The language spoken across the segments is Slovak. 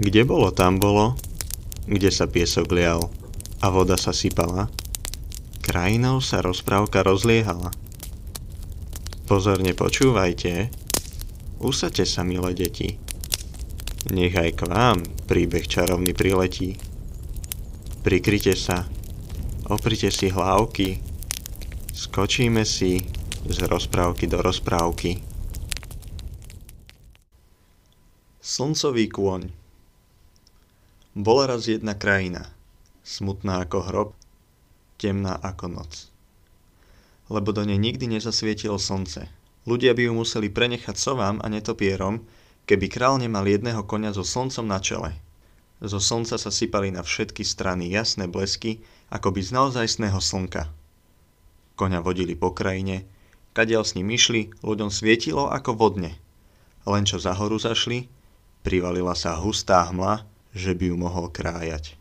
Kde bolo, tam bolo, kde sa piesok lial a voda sa sypala, krajinou sa rozprávka rozliehala. Pozorne počúvajte, usadte sa, milé deti. Nech aj k vám príbeh čarovný priletí. Prikryte sa, oprite si hlávky, skočíme si z rozprávky do rozprávky. Slncový kôň Bola raz jedna krajina, smutná ako hrob, temná ako noc. Lebo do nej nikdy nezasvietilo slnce. Ľudia by ju museli prenechať sovám a netopierom, keby král nemal jedného konia so slncom na čele. Zo slnca sa sypali na všetky strany jasné blesky, ako by z naozajstného slnka. Koňa vodili po krajine, kadiaľ s ním išli, ľuďom svietilo ako vodne. Len čo za horu zašli, Privalila sa hustá hmla, že by ju mohol krájať.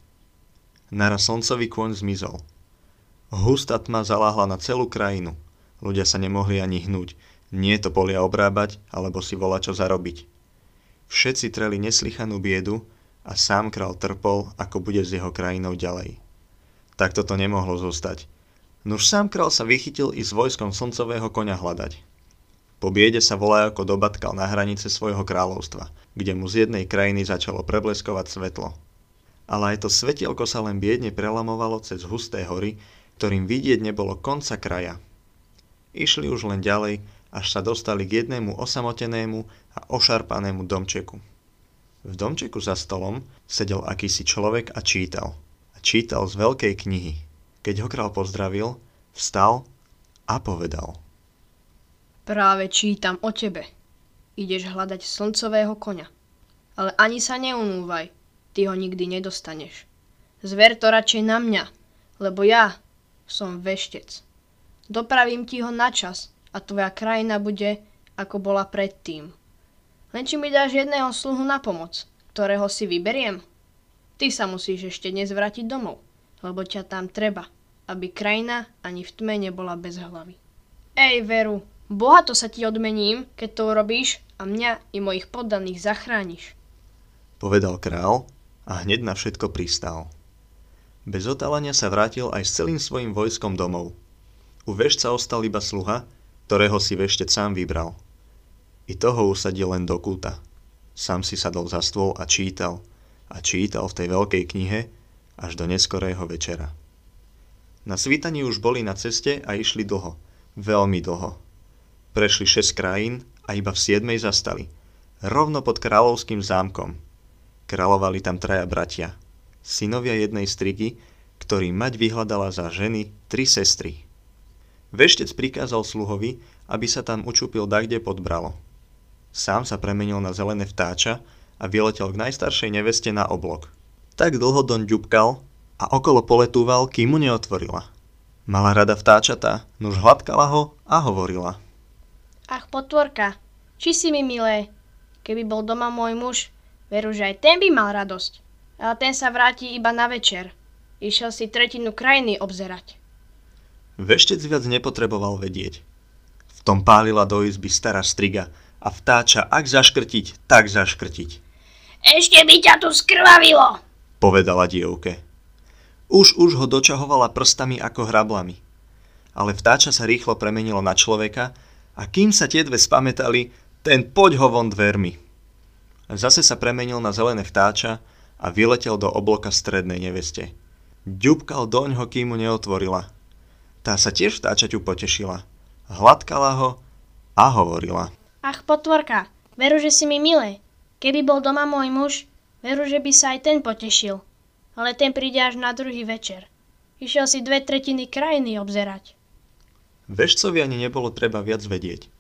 Naraz slncový kôň zmizol. Hustá tma zaláhla na celú krajinu. Ľudia sa nemohli ani hnúť, nie to polia obrábať, alebo si volať čo zarobiť. Všetci treli neslychanú biedu a sám král trpol, ako bude s jeho krajinou ďalej. Takto to nemohlo zostať. Nuž sám král sa vychytil i s vojskom slncového koňa hľadať. Po biede sa volajako dobatkal na hranice svojho kráľovstva, kde mu z jednej krajiny začalo prebleskovať svetlo. Ale aj to svetielko sa len biedne prelamovalo cez husté hory, ktorým vidieť nebolo konca kraja. Išli už len ďalej, až sa dostali k jednému osamotenému a ošarpanému domčeku. V domčeku za stolom sedel akýsi človek a čítal. A čítal z veľkej knihy. Keď ho král pozdravil, vstal a povedal – Práve čítam o tebe. Ideš hľadať slncového koňa. Ale ani sa neunúvaj, ty ho nikdy nedostaneš. Zver to radšej na mňa, lebo ja som veštec. Dopravím ti ho na čas a tvoja krajina bude, ako bola predtým. Len či mi dáš jedného sluhu na pomoc, ktorého si vyberiem. Ty sa musíš ešte dnes vrátiť domov, lebo ťa tam treba, aby krajina ani v tme nebola bez hlavy. Ej, Veru, Bohato sa ti odmením, keď to urobíš a mňa i mojich poddaných zachrániš. Povedal král a hneď na všetko pristal. Bez otálania sa vrátil aj s celým svojim vojskom domov. U vežca ostal iba sluha, ktorého si veštec sám vybral. I toho usadil len do kúta. Sám si sadol za stôl a čítal. A čítal v tej veľkej knihe až do neskorého večera. Na svítaní už boli na ceste a išli dlho. Veľmi dlho. Prešli 6 krajín a iba v 7 zastali. Rovno pod kráľovským zámkom. Kráľovali tam traja bratia. Synovia jednej strigy, ktorý mať vyhľadala za ženy tri sestry. Veštec prikázal sluhovi, aby sa tam učupil dakde pod bralo. Sám sa premenil na zelené vtáča a vyletel k najstaršej neveste na oblok. Tak dlho doň ďubkal a okolo poletúval, kým mu neotvorila. Mala rada vtáčatá, nuž hladkala ho a hovorila – Ach, potvorka, či si mi milé. Keby bol doma môj muž, veru, že aj ten by mal radosť. Ale ten sa vráti iba na večer. Išiel si tretinu krajiny obzerať. Veštec viac nepotreboval vedieť. V tom pálila do izby stará striga a vtáča ak zaškrtiť, tak zaškrtiť. Ešte by ťa tu skrvavilo, povedala dievke. Už už ho dočahovala prstami ako hrablami. Ale vtáča sa rýchlo premenilo na človeka a kým sa tie dve spametali, ten poď ho von dvermi. Zase sa premenil na zelené vtáča a vyletel do obloka strednej neveste. Ďubkal doňho, kým mu neotvorila. Tá sa tiež vtáčaťu potešila. Hladkala ho a hovorila. Ach, potvorka, veru, že si mi milé. Keby bol doma môj muž, veru, že by sa aj ten potešil. Ale ten príde až na druhý večer. Išiel si dve tretiny krajiny obzerať. Vešcovi ani nebolo treba viac vedieť.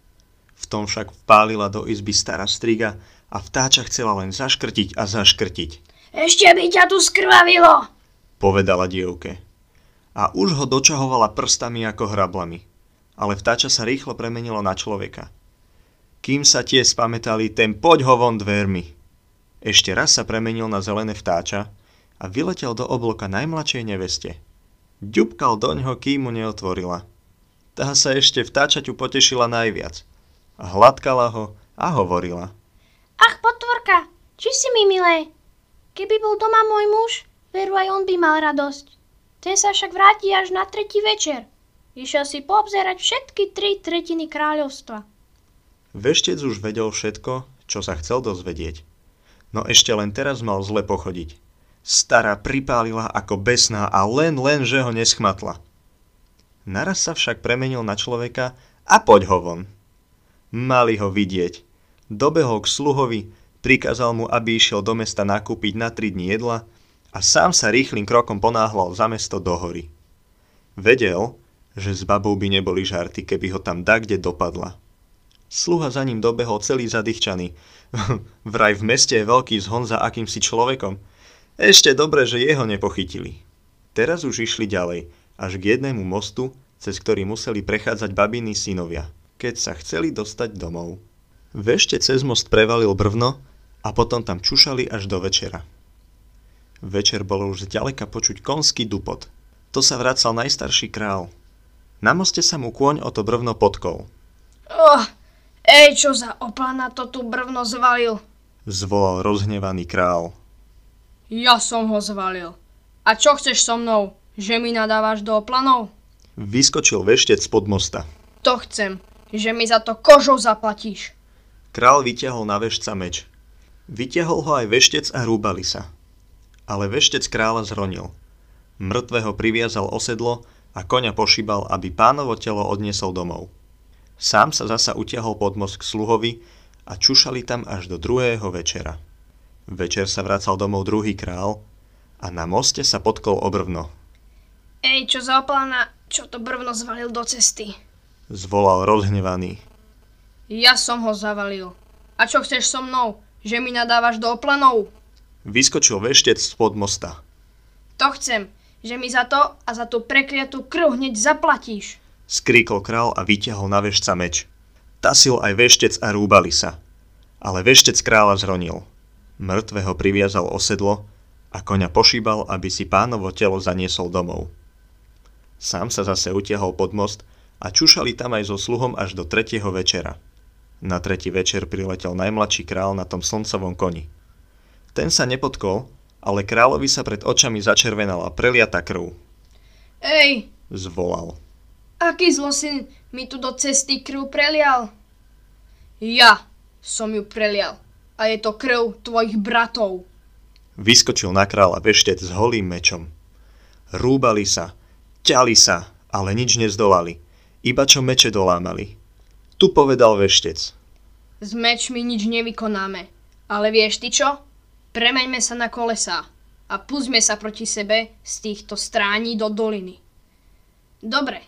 V tom však vpálila do izby stará striga a vtáča chcela len zaškrtiť a zaškrtiť. Ešte by ťa tu skrvavilo, povedala dievke. A už ho dočahovala prstami ako hrablami. Ale vtáča sa rýchlo premenilo na človeka. Kým sa tie spametali, ten poď ho von dvermi. Ešte raz sa premenil na zelené vtáča a vyletel do obloka najmladšej neveste. Ďubkal doňho, kým mu neotvorila – tá sa ešte vtáčaťu potešila najviac. Hladkala ho a hovorila. Ach, potvorka, či si mi milé? Keby bol doma môj muž, veru aj on by mal radosť. Ten sa však vráti až na tretí večer. Išiel si poobzerať všetky tri tretiny kráľovstva. Veštec už vedel všetko, čo sa chcel dozvedieť. No ešte len teraz mal zle pochodiť. Stará pripálila ako besná a len len, že ho neschmatla. Naraz sa však premenil na človeka a poď ho von. Mali ho vidieť. Dobehol k sluhovi, prikázal mu, aby išiel do mesta nakúpiť na tri dni jedla a sám sa rýchlým krokom ponáhľal za mesto do hory. Vedel, že s babou by neboli žarty, keby ho tam dakde dopadla. Sluha za ním dobehol celý zadýchčaný. Vraj v meste je veľký zhon za akýmsi človekom. Ešte dobre, že jeho nepochytili. Teraz už išli ďalej, až k jednému mostu, cez ktorý museli prechádzať babiny synovia, keď sa chceli dostať domov. Vešte cez most prevalil brvno a potom tam čušali až do večera. Večer bolo už zďaleka počuť konský dupot. To sa vracal najstarší král. Na moste sa mu kôň o to brvno potkol. Oh, ej, čo za oplana to tu brvno zvalil. Zvolal rozhnevaný král. Ja som ho zvalil. A čo chceš so mnou? Že mi nadávaš do oplanov? Vyskočil veštec spod mosta. To chcem, že mi za to kožou zaplatíš. Král vyťahol na veštca meč. Vyťahol ho aj veštec a rúbali sa. Ale veštec kráľa zronil. Mŕtvého priviazal osedlo a koňa pošíbal, aby pánovo telo odniesol domov. Sám sa zasa utiahol pod most k sluhovi a čušali tam až do druhého večera. Večer sa vracal domov druhý král a na moste sa potkol obrvno. Ej, čo za oplana, čo to brvno zvalil do cesty? Zvolal rozhnevaný. Ja som ho zavalil. A čo chceš so mnou? Že mi nadávaš do oplanov? Vyskočil veštec spod mosta. To chcem, že mi za to a za tú prekliatú krv hneď zaplatíš. Skríkol král a vyťahol na veštca meč. Tasil aj veštec a rúbali sa. Ale veštec kráľa zronil. Mŕtvého priviazal osedlo a koňa pošíbal, aby si pánovo telo zaniesol domov. Sám sa zase utiahol pod most a čušali tam aj so sluhom až do tretieho večera. Na tretí večer priletel najmladší král na tom slncovom koni. Ten sa nepotkol, ale kráľovi sa pred očami začervenala preliata krv. Ej, Zvolal. aký zlosin mi tu do cesty krv prelial? Ja som ju prelial. A je to krv tvojich bratov. Vyskočil na kráľa veštec s holým mečom. Rúbali sa, ťali sa, ale nič nezdolali. Iba čo meče dolámali. Tu povedal veštec. S mečmi nič nevykonáme. Ale vieš ty čo? Premeňme sa na kolesá a púsme sa proti sebe z týchto strání do doliny. Dobre,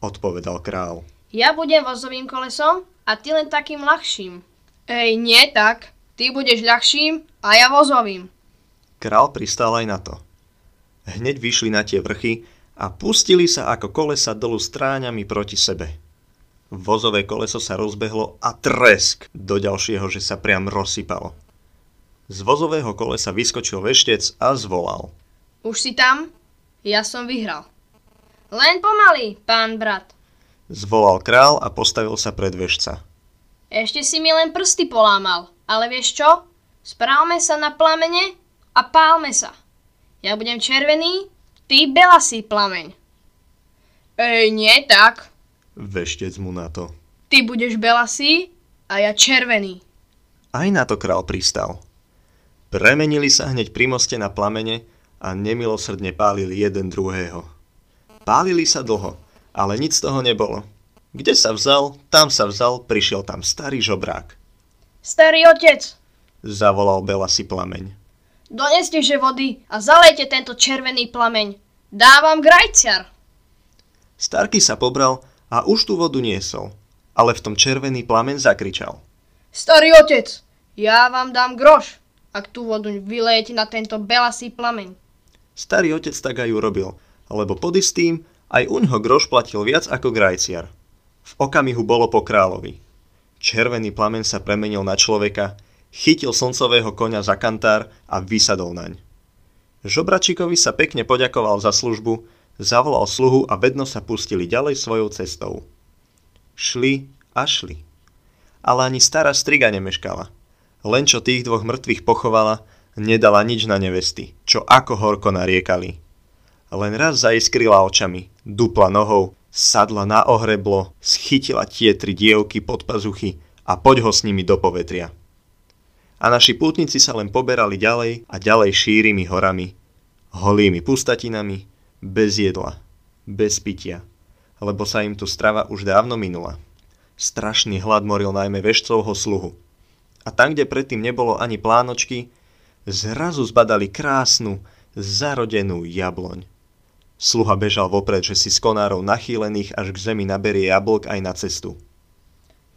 Odpovedal král. ja budem vozovým kolesom a ty len takým ľahším. Ej, nie tak. Ty budeš ľahším a ja vozovým. Král pristal aj na to. Hneď vyšli na tie vrchy a pustili sa ako kolesa dolu stráňami proti sebe. Vozové koleso sa rozbehlo a tresk do ďalšieho, že sa priam rozsypalo. Z vozového kolesa vyskočil veštec a zvolal. Už si tam? Ja som vyhral. Len pomaly, pán brat. Zvolal král a postavil sa pred veštca. Ešte si mi len prsty polámal, ale vieš čo? Správme sa na plamene a pálme sa. Ja budem červený, ty belasý plameň. Ej, nie tak. Veštec mu na to. Ty budeš belasý a ja červený. Aj na to král pristal. Premenili sa hneď pri moste na plamene a nemilosrdne pálili jeden druhého. Pálili sa dlho, ale nič z toho nebolo. Kde sa vzal, tam sa vzal, prišiel tam starý žobrák. Starý otec, Zavolal Belasi plameň. Doneste že vody a zalejte tento červený plameň. Dávam grajciar. Starky sa pobral a už tú vodu niesol, ale v tom červený plameň zakričal. Starý otec, ja vám dám groš, ak tú vodu vylejete na tento belasý plameň. Starý otec tak aj urobil, lebo pod istým aj uňho groš platil viac ako grajciar. V okamihu bolo po kráľovi. Červený plamen sa premenil na človeka, chytil slncového koňa za kantár a vysadol naň. Žobračikovi sa pekne poďakoval za službu, zavolal sluhu a vedno sa pustili ďalej svojou cestou. Šli a šli. Ale ani stará striga nemeškala. Len čo tých dvoch mŕtvych pochovala, Nedala nič na nevesty, čo ako horko nariekali. Len raz zaiskrila očami, dupla nohou, sadla na ohreblo, schytila tie tri dievky pod pazuchy a poď ho s nimi do povetria. A naši pútnici sa len poberali ďalej a ďalej šírimi horami, holými pustatinami, bez jedla, bez pitia, lebo sa im tu strava už dávno minula. Strašný hlad moril najmä vešcovho sluhu. A tam, kde predtým nebolo ani plánočky, zrazu zbadali krásnu, zarodenú jabloň. Sluha bežal vopred, že si z konárov nachýlených až k zemi naberie jablok aj na cestu.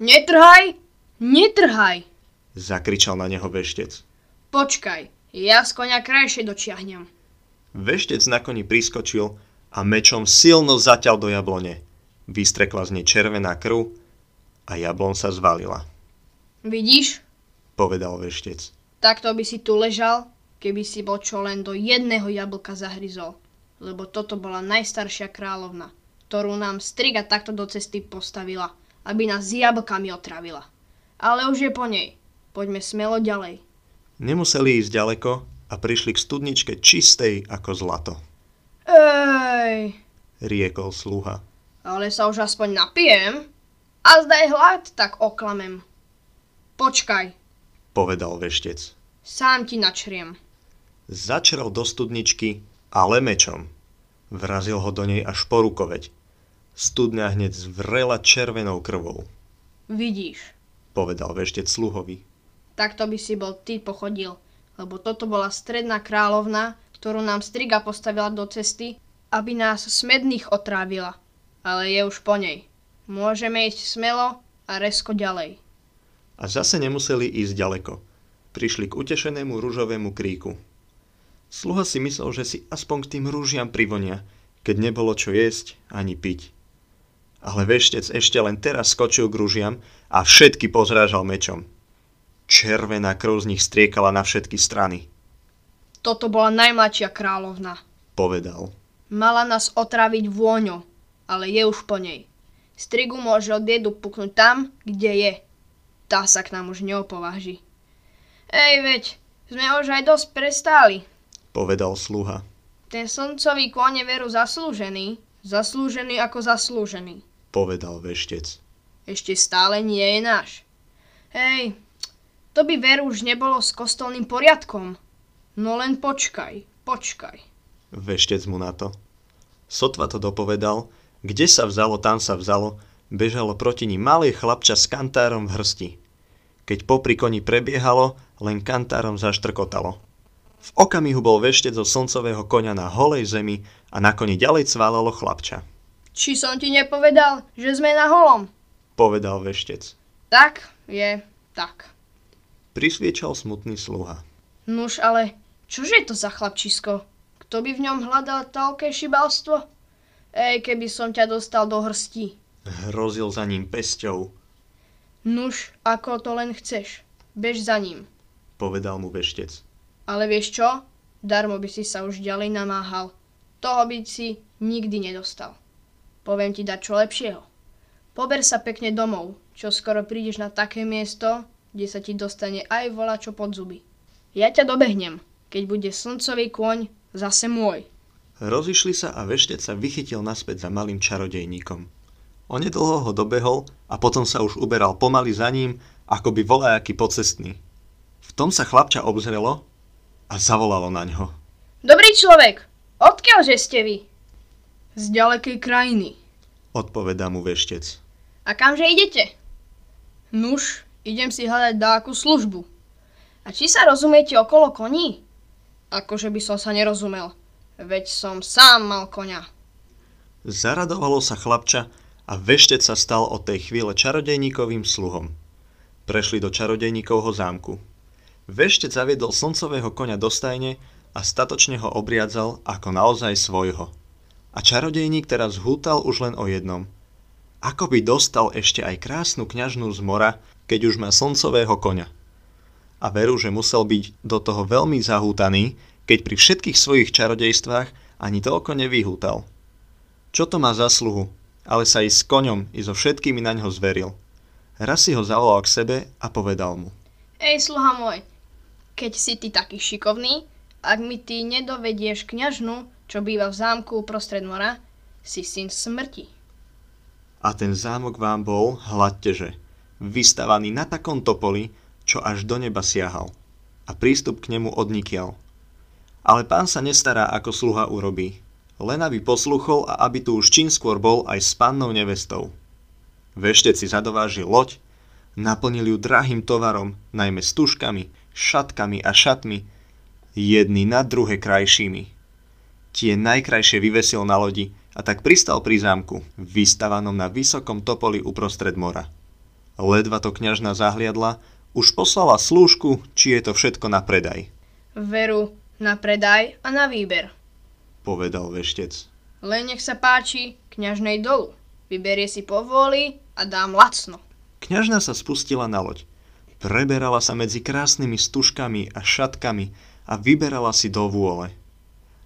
Netrhaj! Netrhaj! Zakričal na neho veštec. Počkaj, ja z konia krajšie dočiahnem. Veštec na koni priskočil a mečom silno zaťal do jablone. Vystrekla z nej červená krv a jablon sa zvalila. Vidíš? Povedal veštec. Takto by si tu ležal, keby si bol čo len do jedného jablka zahryzol. Lebo toto bola najstaršia kráľovna, ktorú nám striga takto do cesty postavila, aby nás s jablkami otravila. Ale už je po nej. Poďme smelo ďalej. Nemuseli ísť ďaleko a prišli k studničke čistej ako zlato. Ej, Riekol sluha. ale sa už aspoň napijem. A zdaj hlad, tak oklamem. Počkaj, Povedal veštec. sám ti načriem. Začrel do studničky, ale mečom. Vrazil ho do nej až po rukoveď. Studňa hneď zvrela červenou krvou, Vidíš, povedal veštec sluhovi. Takto by si bol ty pochodil, lebo toto bola stredná kráľovna, ktorú nám striga postavila do cesty, aby nás smedných otrávila. Ale je už po nej. Môžeme ísť smelo a resko ďalej. A zase nemuseli ísť ďaleko. Prišli k utešenému rúžovému kríku. Sluha si myslel, že si aspoň k tým rúžiam privonia, keď nebolo čo jesť ani piť. Ale veštec ešte len teraz skočil k rúžiam a všetky pozrážal mečom. Červená krv z nich striekala na všetky strany, Toto bola najmladšia kráľovna. povedal. Mala nás otraviť vôňou, ale je už po nej. Strigu môže od jedu puknúť tam, kde je. Tá sa k nám už neopováži. Ej, veď, sme už aj dosť prestáli. Povedal sluha. Ten slncový kôň je veru zaslúžený, zaslúžený ako zaslúžený. Povedal veštec. Ešte stále nie je náš. Hej, to by veru už nebolo s kostolným poriadkom. No len počkaj, počkaj. Veštec mu na to. Sotva to dopovedal, kde sa vzalo, tam sa vzalo, bežalo proti ním malé chlapča s kantárom v hrsti. Keď popri koni prebiehalo, len kantárom zaštrkotalo. V okamihu bol veštec zo slncového konia na holej zemi a na koni ďalej cválalo chlapča. Či som ti nepovedal, že sme na holom? Povedal veštec. Tak je, tak. Prisviečal smutný sluha. Nuž ale, čože je to za chlapčisko? Kto by v ňom hľadal toľké šibalstvo? Ej, keby som ťa dostal do hrsti. Hrozil za ním pesťou. Nuž, ako to len chceš. Bež za ním. Povedal mu veštec. Ale vieš čo? Darmo by si sa už ďalej namáhal. Toho by si nikdy nedostal. Poviem ti dať čo lepšieho. Pober sa pekne domov, čo skoro prídeš na také miesto, kde sa ti dostane aj volačo pod zuby. Ja ťa dobehnem, keď bude slncový kôň zase môj. Rozišli sa a veštec sa vychytil naspäť za malým čarodejníkom. Onedlho ho dobehol a potom sa už uberal pomaly za ním, ako by volajaký pocestný. V tom sa chlapča obzrelo a zavolalo na ňo. Dobrý človek, odkiaľže ste vy? Z ďalekej krajiny. Odpovedá mu veštec. A kamže idete? Nuž, idem si hľadať dáku službu. A či sa rozumiete okolo koní? Akože by som sa nerozumel. Veď som sám mal konia. Zaradovalo sa chlapča a veštec sa stal od tej chvíle čarodejníkovým sluhom. Prešli do čarodejníkovho zámku. Veštec zaviedol slncového konia do stajne a statočne ho obriadzal ako naozaj svojho. A čarodejník teraz hútal už len o jednom. Ako by dostal ešte aj krásnu kňažnú z mora, keď už má slncového konia. A veru, že musel byť do toho veľmi zahútaný, keď pri všetkých svojich čarodejstvách ani toľko nevyhútal. Čo to má zasluhu, ale sa i s koňom, i so všetkými na ňo zveril. Raz si ho zavolal k sebe a povedal mu. Ej, sluha môj, keď si ty taký šikovný, ak mi ty nedovedieš kňažnu, čo býva v zámku uprostred mora, si syn smrti. A ten zámok vám bol, hladteže, vystavaný na takom topoli, čo až do neba siahal. A prístup k nemu odnikial. Ale pán sa nestará, ako sluha urobí. Len aby posluchol a aby tu už čím skôr bol aj s pannou nevestou. Vešteci zadovážil loď, naplnili ju drahým tovarom, najmä stužkami, šatkami a šatmi, jedný nad druhé krajšími. Tie najkrajšie vyvesil na lodi a tak pristal pri zámku, vystavanom na vysokom topoli uprostred mora. Ledva to kňažna zahliadla, už poslala slúžku, či je to všetko na predaj. Veru, na predaj a na výber. Povedal veštec. Len nech sa páči, kňažnej dolu. Vyberie si povôli a dám lacno. Kňažna sa spustila na loď. Preberala sa medzi krásnymi stužkami a šatkami a vyberala si do vôle.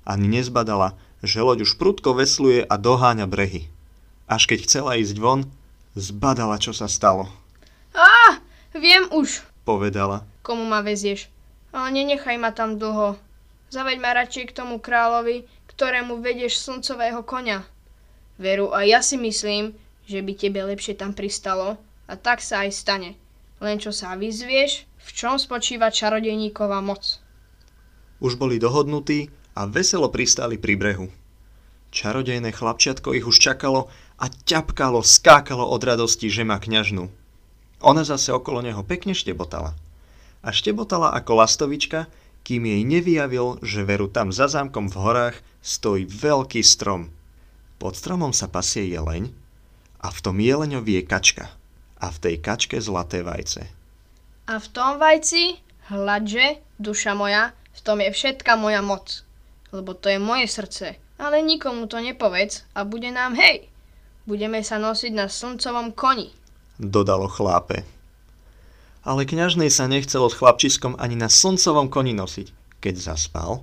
Ani nezbadala, že loď už prudko vesluje a doháňa brehy. Až keď chcela ísť von, zbadala, čo sa stalo. Viem už, Povedala. komu ma vezieš. Ale nenechaj ma tam dlho. Zaveď ma radšej k tomu kráľovi, ktorému vedieš slncového konia. Veru, a ja si myslím, že by tebe lepšie tam pristalo a tak sa aj stane. Len čo sa vyzvieš, v čom spočíva čarodejníková moc. Už boli dohodnutí a veselo pristáli pri brehu. Čarodejné chlapčiatko ich už čakalo a ťapkalo, skákalo od radosti, že má kňažnu. Ona zase okolo neho pekne štebotala. A štebotala ako lastovička, kým jej nevyjavil, že veru tam za zámkom v horách stojí veľký strom. Pod stromom sa pasie jeleň a v tom jeleňovi je kačka a v tej kačke zlaté vajce. A v tom vajci, hladže, duša moja, v tom je všetka moja moc. Lebo to je moje srdce. Ale nikomu to nepovedz a bude nám hej. Budeme sa nosiť na slncovom koni. Dodalo chlápe. Ale kňažnej sa nechcelo s chlapčiskom ani na slncovom koni nosiť. Keď zaspal,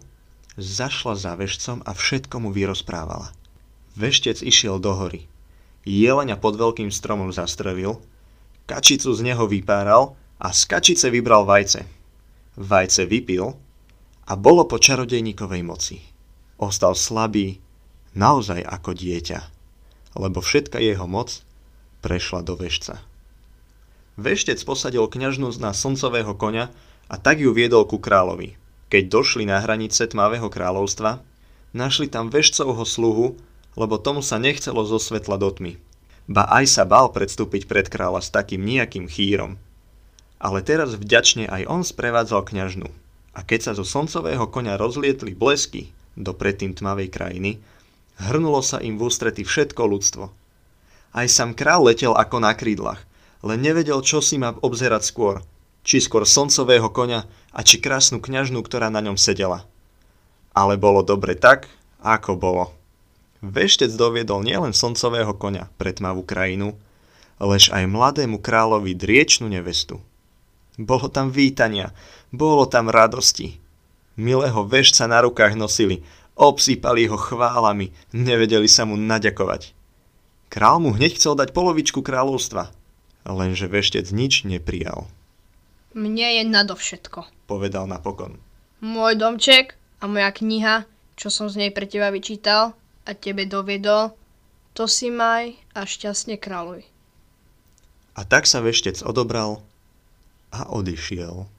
zašla za vešcom a všetko mu vyrozprávala. Veštec išiel do hory. Jelenia pod veľkým stromom zastrelil, kačicu z neho vypáral a z kačice vybral vajce. Vajce vypil a bolo po čarodejníkovej moci. Ostal slabý, naozaj ako dieťa, lebo všetka jeho moc prešla do vešca. Veštec posadil kňažnu na slncového koňa a tak ju viedol ku kráľovi. Keď došli na hranice tmavého kráľovstva, našli tam vešcovho sluhu, lebo tomu sa nechcelo zo svetla do tmy. Ba aj sa bál predstúpiť pred kráľa s takým nejakým chýrom. Ale teraz vďačne aj on sprevádzal kňažnu. A keď sa zo slncového koňa rozlietli blesky do predtým tmavej krajiny, hrnulo sa im v ústrety všetko ľudstvo. Aj sám král letel ako na krídlach, len nevedel, čo si má obzerať skôr. Či skôr slncového koňa a či krásnu kňažnú, ktorá na ňom sedela. Ale bolo dobre tak, ako bolo. Veštec doviedol nielen slncového koňa pre tmavú krajinu, lež aj mladému kráľovi driečnú nevestu. Bolo tam vítania, bolo tam radosti. Milého vešca na rukách nosili, obsýpali ho chválami, nevedeli sa mu naďakovať. Král mu hneď chcel dať polovičku kráľovstva, lenže veštec nič neprijal. Mne je nadovšetko. Povedal napokon. Môj domček a moja kniha, čo som z nej pre teba vyčítal a tebe dovedol, to si maj a šťastne kráľuj. A tak sa veštec odobral a odišiel.